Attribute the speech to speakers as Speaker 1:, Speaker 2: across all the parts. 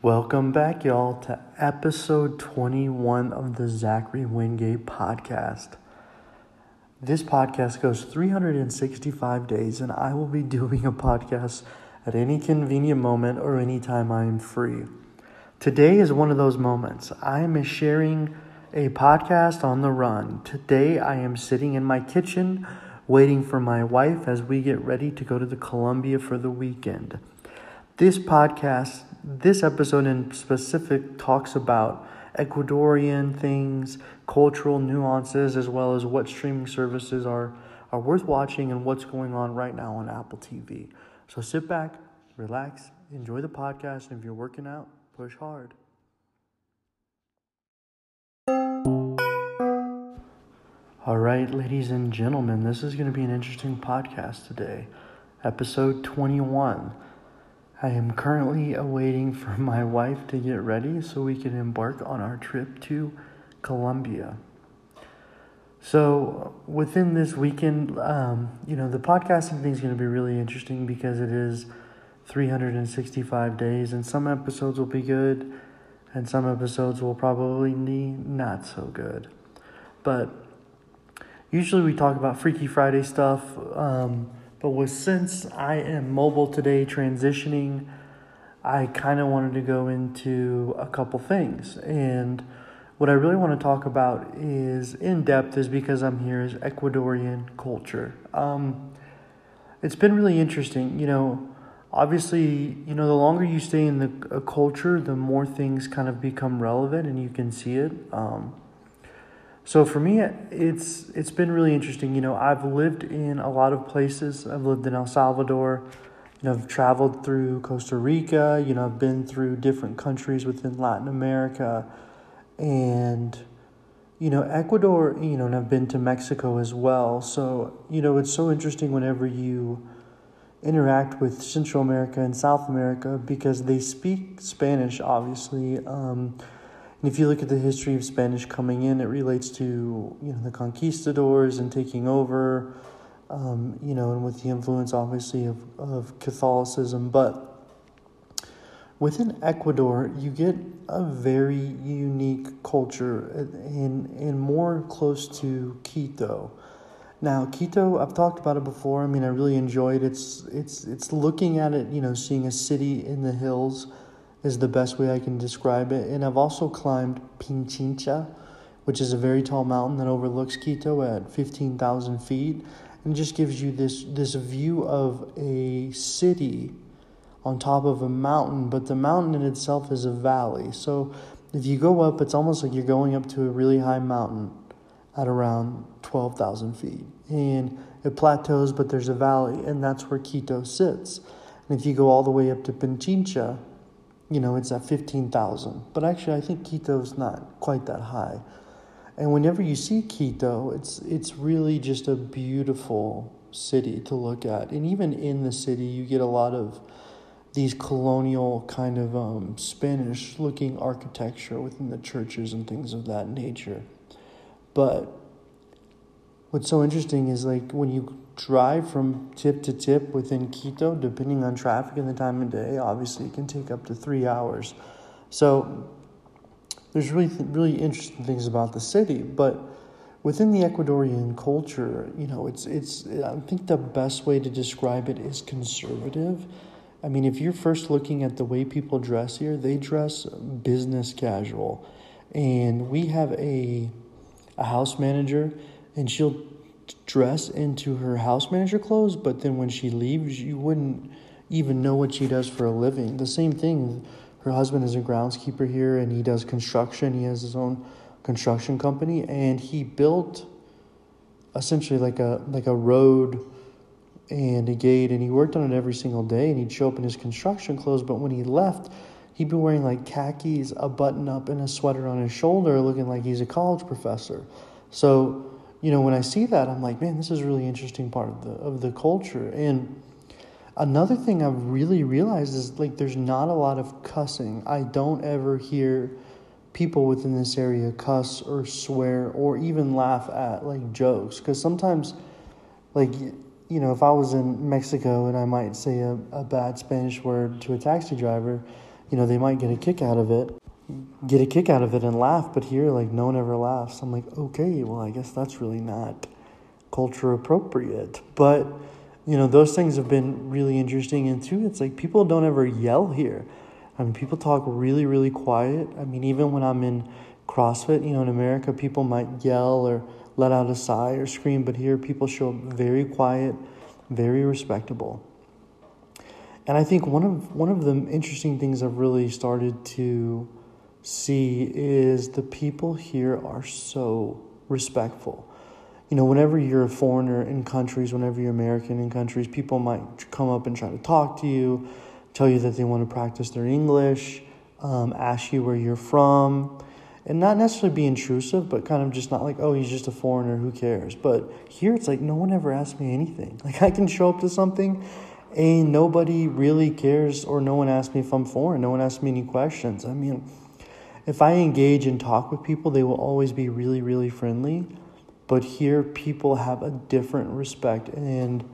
Speaker 1: Welcome back, y'all, to episode 21 of the Zachary Wingate podcast. This podcast goes 365 days, and I will be doing a podcast at any convenient moment or anytime I am free. Today is one of those moments. I am sharing a podcast on the run. Today, I am sitting in my kitchen waiting for my wife as we get ready to go to the Colombia for the weekend. This podcast, this episode in specific, talks about Ecuadorian things, cultural nuances, as well as what streaming services are, are worth watching and what's going on right now on Apple TV. So sit back, relax, enjoy the podcast, and if you're working out, push hard. All right, ladies and gentlemen, this is going to be an interesting podcast today. Episode 21. I am currently awaiting for my wife to get ready so we can embark on our trip to Colombia. So, within this weekend, um, you know, the podcasting thing is going to be really interesting because it is 365 days, and some episodes will be good, and some episodes will probably be not so good. But Usually we talk about Freaky Friday stuff, um, but with since I am mobile today transitioning, I kind of wanted to go into a couple things. And what I really want to talk about is in depth is because I'm here is Ecuadorian culture. Um, it's been really interesting, you know. Obviously, you know, the longer you stay in the culture, the more things kind of become relevant, and you can see it. Um, so for me, it's it's been really interesting. You know, I've lived in a lot of places. I've lived in El Salvador. You know, I've traveled through Costa Rica. You know, I've been through different countries within Latin America, and you know, Ecuador. You know, and I've been to Mexico as well. So you know, it's so interesting whenever you interact with Central America and South America because they speak Spanish, obviously. Um, and if you look at the history of Spanish coming in, it relates to you know the conquistadors and taking over, um, you know, and with the influence obviously of, of Catholicism. But within Ecuador, you get a very unique culture and, and more close to Quito. Now, Quito, I've talked about it before. I mean, I really enjoyed it. It's it's it's looking at it, you know, seeing a city in the hills is the best way I can describe it. And I've also climbed Pichincha, which is a very tall mountain that overlooks Quito at 15,000 feet and just gives you this, this view of a city on top of a mountain, but the mountain in itself is a valley. So if you go up, it's almost like you're going up to a really high mountain at around 12,000 feet. And it plateaus, but there's a valley, and that's where Quito sits. And if you go all the way up to Pichincha, you know, it's at 15,000. But actually, I think Quito's not quite that high. And whenever you see Quito, it's, it's really just a beautiful city to look at. And even in the city, you get a lot of these colonial kind of um, Spanish looking architecture within the churches and things of that nature. But what's so interesting is like when you drive from tip to tip within Quito, depending on traffic and the time of day, obviously it can take up to three hours. So there's really really interesting things about the city, but within the Ecuadorian culture, you know, it's it's I think the best way to describe it is conservative. I mean, if you're first looking at the way people dress here, they dress business casual. And we have a a house manager and she'll dress into her house manager clothes, but then when she leaves, you wouldn't even know what she does for a living. The same thing. Her husband is a groundskeeper here and he does construction. He has his own construction company and he built essentially like a like a road and a gate and he worked on it every single day and he'd show up in his construction clothes but when he left he'd be wearing like khakis a button up and a sweater on his shoulder looking like he's a college professor so you know, when I see that, I'm like, man, this is a really interesting part of the of the culture. And another thing I've really realized is like there's not a lot of cussing. I don't ever hear people within this area cuss or swear or even laugh at like jokes because sometimes like you know if i was in mexico and i might say a, a bad spanish word to a taxi driver you know, they might get a kick out of it, get a kick out of it and laugh, but here, like, no one ever laughs. I'm like, okay, well, I guess that's really not culture appropriate. But, you know, those things have been really interesting. And two, it's like people don't ever yell here. I mean, people talk really, really quiet. I mean, even when I'm in CrossFit, you know, in America, people might yell or let out a sigh or scream, but here people show up very quiet, very respectable. And I think one of one of the interesting things I've really started to see is the people here are so respectful. You know, whenever you're a foreigner in countries, whenever you're American in countries, people might come up and try to talk to you, tell you that they want to practice their English, um, ask you where you're from, and not necessarily be intrusive, but kind of just not like, oh, he's just a foreigner, who cares? But here it's like, no one ever asks me anything. Like, I can show up to something and nobody really cares or no one asks me if I'm foreign. No one asks me any questions. I mean, if I engage and talk with people, they will always be really, really friendly. But here, people have a different respect. And,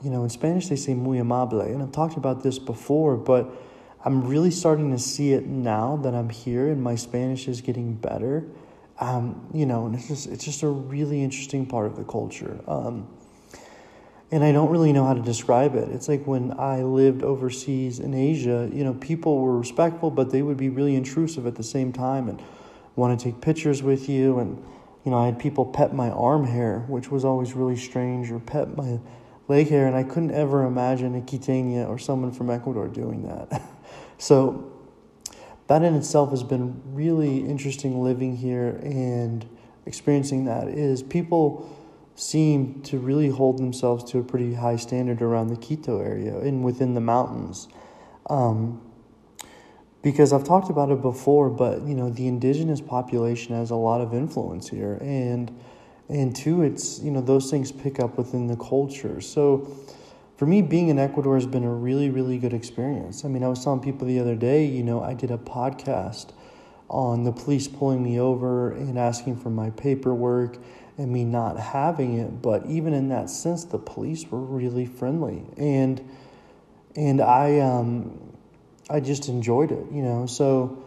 Speaker 1: you know, in Spanish, they say muy amable. And I've talked about this before, but I'm really starting to see it now that I'm here and my Spanish is getting better. Um, you know, and it's just, it's just a really interesting part of the culture. Um, and I don't really know how to describe it. It's like when I lived overseas in Asia, you know, people were respectful, but they would be really intrusive at the same time and want to take pictures with you. And, you know, I had people pet my arm hair, which was always really strange, or pet my leg hair, and I couldn't ever imagine a Quitania or someone from Ecuador doing that. so that in itself has been really interesting living here and experiencing that is people seem to really hold themselves to a pretty high standard around the Quito area and within the mountains. Um, because I've talked about it before, but you know the indigenous population has a lot of influence here, and and two, it's you know those things pick up within the culture. So for me, being in Ecuador has been a really really good experience. I mean, I was telling people the other day, you know, I did a podcast on the police pulling me over and asking for my paperwork and me not having it. But even in that sense, the police were really friendly, and and I um, I just enjoyed it, you know. So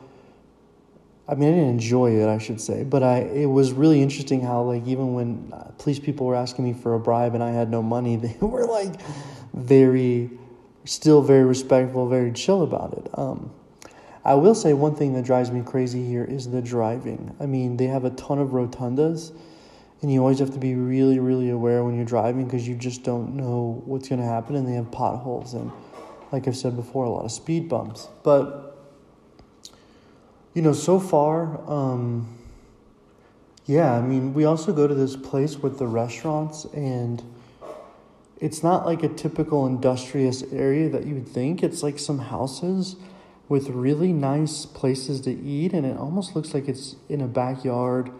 Speaker 1: I mean, I didn't enjoy it, I should say, but I it was really interesting how like even when uh, police people were asking me for a bribe and I had no money, they were like very still very respectful, very chill about it. Um, I will say one thing that drives me crazy here is the driving. I mean, they have a ton of rotundas and you always have to be really really aware when you're driving because you just don't know what's going to happen and they have potholes and like i've said before a lot of speed bumps. But you know so far um, yeah i mean we also go to this place with the restaurants and it's not like a typical industrious area that you would think. It's like some houses with really nice places to eat and it almost looks like it's in a backyard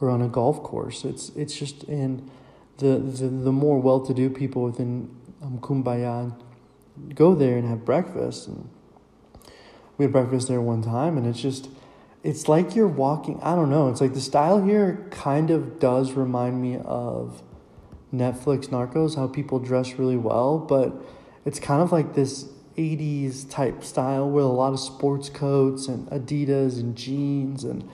Speaker 1: or on a golf course. It's it's just and the the, the more well to do people within um, Cumbaya go there and have breakfast and we had breakfast there one time and it's just it's like you're walking I don't know, it's like the style here kind of does remind me of Netflix Narcos, how people dress really well, but it's kind of like this 80s type style with a lot of sports coats and Adidas and jeans and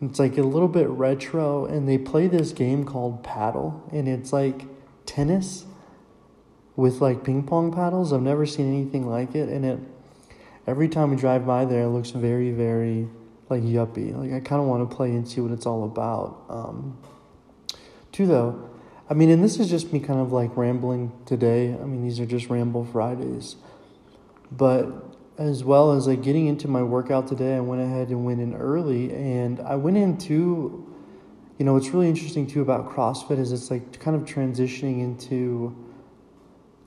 Speaker 1: it's like a little bit retro, and they play this game called Paddle, and it's like tennis with like ping pong paddles. I've never seen anything like it, and it every time we drive by there, it looks very, very like yuppie. Like I kind of want to play and see what it's all about. Um, too though, I mean, and this is just me kind of like rambling today. I mean, these are just ramble Fridays, but as well as like getting into my workout today, I went ahead and went in early, and I went into, you know, what's really interesting too about CrossFit is it's like kind of transitioning into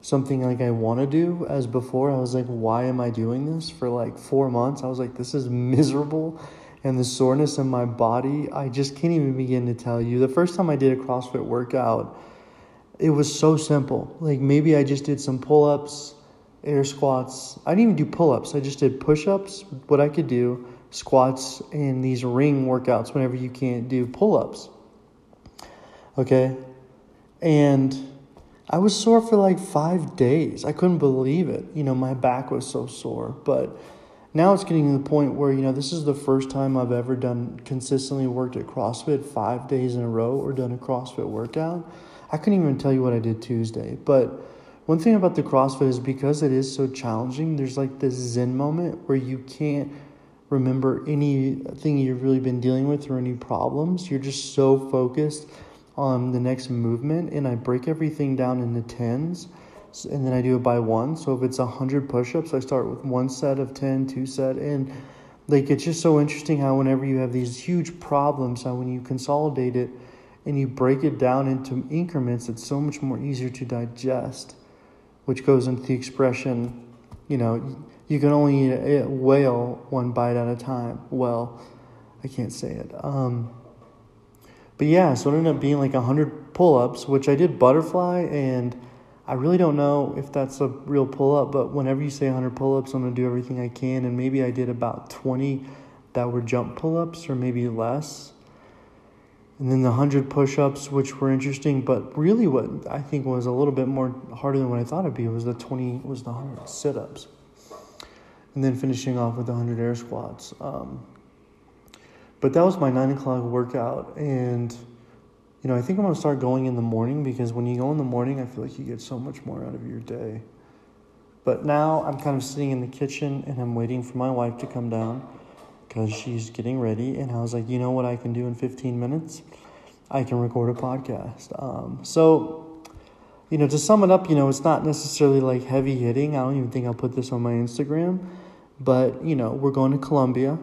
Speaker 1: something like I want to do. As before, I was like, why am I doing this for like four months? I was like, this is miserable, and the soreness in my body, I just can't even begin to tell you. The first time I did a CrossFit workout, it was so simple. Like maybe I just did some pull ups air squats. I didn't even do pull ups. I just did push ups, what I could do, squats, and these ring workouts whenever you can't do pull ups. Okay? And I was sore for like five days. I couldn't believe it. You know, my back was so sore. But now it's getting to the point where you know this is the first time I've ever done consistently worked at CrossFit five days in a row or done a CrossFit workout. I couldn't even tell you what I did Tuesday, but one thing about the CrossFit is because it is so challenging. There's like this Zen moment where you can't remember anything you've really been dealing with or any problems. You're just so focused on the next movement, and I break everything down into tens and then I do it by one. So if it's 100 push ups, I start with one set of 10, two set. And like it's just so interesting how whenever you have these huge problems, how when you consolidate it and you break it down into increments, it's so much more easier to digest, which goes into the expression, you know, you can only eat a whale one bite at a time. Well, I can't say it. Um, but yeah, so it ended up being like 100 pull ups, which I did butterfly and I really don't know if that's a real pull up, but whenever you say 100 pull ups, I'm to do everything I can. And maybe I did about 20 that were jump pull ups or maybe less. And then the 100 push ups, which were interesting, but really what I think was a little bit more harder than what I thought it'd be was the 20, was the 100 sit ups. And then finishing off with the 100 air squats. Um, but that was my 9 o'clock workout. And you know, I think I'm going to start going in the morning because when you go in the morning, I feel like you get so much more out of your day. But now I'm kind of sitting in the kitchen and I'm waiting for my wife to come down because she's getting ready. And I was like, you know what I can do in 15 minutes? I can record a podcast. Um, so, you know, to sum it up, you know, it's not necessarily like heavy hitting. I don't even think I'll put this on my Instagram. But, you know, we're going to Colombia.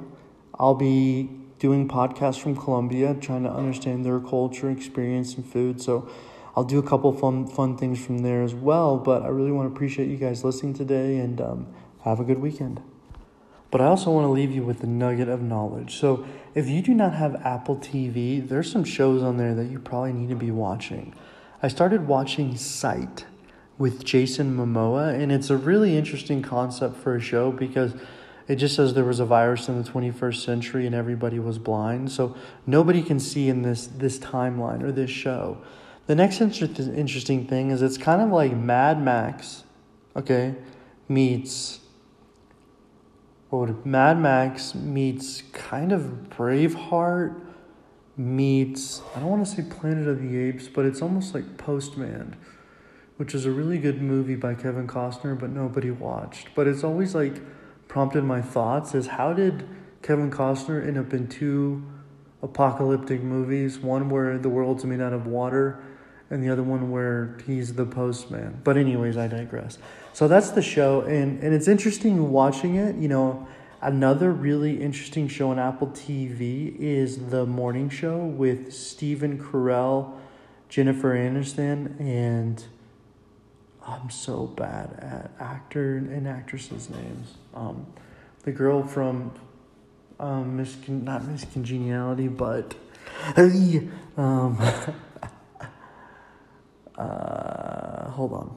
Speaker 1: I'll be doing podcasts from Colombia, trying to understand their culture, experience, and food. So I'll do a couple fun fun things from there as well. But I really want to appreciate you guys listening today and um, have a good weekend. But I also want to leave you with a nugget of knowledge. So if you do not have Apple TV, there's some shows on there that you probably need to be watching. I started watching Sight with Jason Momoa, and it's a really interesting concept for a show because it just says there was a virus in the 21st century and everybody was blind. So nobody can see in this this timeline or this show. The next inter- interesting thing is it's kind of like Mad Max, okay, meets would Mad Max meets kind of Braveheart meets I don't want to say Planet of the Apes, but it's almost like Postman, which is a really good movie by Kevin Costner, but nobody watched. But it's always like prompted my thoughts is how did Kevin Costner end up in two apocalyptic movies? One where the world's made out of water, and the other one where he's the postman. But anyways, I digress. So that's the show, and and it's interesting watching it. You know, another really interesting show on Apple TV is the Morning Show with Stephen Carell, Jennifer Aniston, and I'm so bad at actor and actresses' names. Um, the girl from um, Miss Con- not Miss Congeniality, but um, uh, hold on.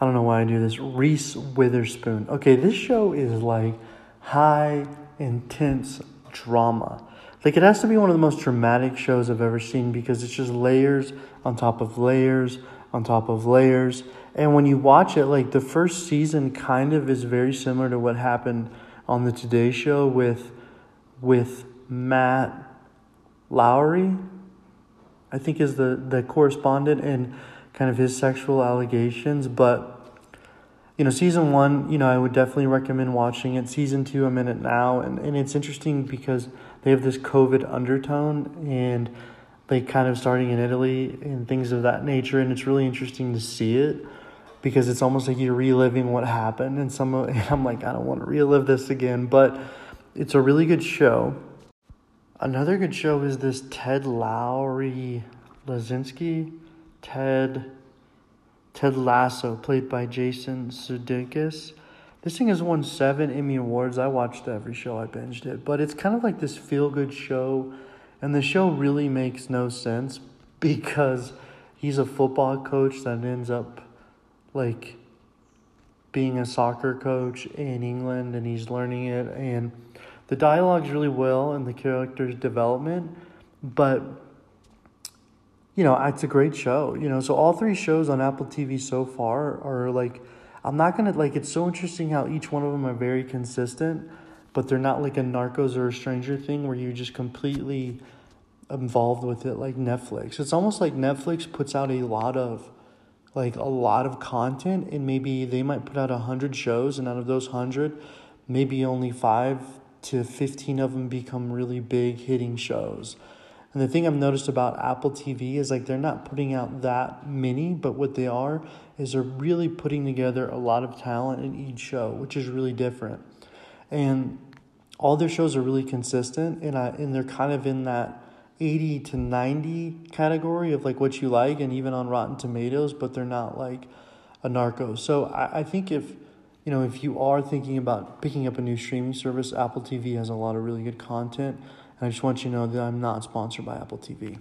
Speaker 1: I don't know why I do this. Reese Witherspoon. Okay, this show is like high intense drama. Like it has to be one of the most dramatic shows I've ever seen because it's just layers on top of layers on top of layers and when you watch it, like the first season kind of is very similar to what happened on the Today Show with with Matt Lauer, I think is the, the correspondent and kind of his sexual allegations. But you know, season one, you know, I would definitely recommend watching it. Season two, I'm in it now, and, and it's interesting because they have this COVID undertone and they kind of starting in Italy and things of that nature, and it's really interesting to see it because it's almost like you're reliving what happened and some of, and I'm like I don't want to relive this again but it's a really good show. Another good show is this Ted Lowry Lazinski, Ted Ted Lasso played by Jason Sudeikis. This thing has won 7 Emmy awards. I watched every show I binged it, but it's kind of like this feel good show and the show really makes no sense because he's a football coach that ends up like being a soccer coach in England and he's learning it and the dialogue's really well and the character's development but you know it's a great show you know so all three shows on Apple TV so far are like I'm not gonna like it's so interesting how each one of them are very consistent but they're not like a Narcos or a Stranger Thing where you're just completely involved with it like Netflix. It's almost like Netflix puts out a lot of like a lot of content and maybe they might put out a hundred shows and out of those hundred maybe only five to 15 of them become really big hitting shows and the thing i've noticed about apple tv is like they're not putting out that many but what they are is they're really putting together a lot of talent in each show which is really different and all their shows are really consistent and I, and they're kind of in that 80 to 90 category of like what you like and even on Rotten Tomatoes, but they're not like a narco. So I, I think if you know if you are thinking about picking up a new streaming service, Apple TV has a lot of really good content. And I just want you to know that I'm not sponsored by Apple TV.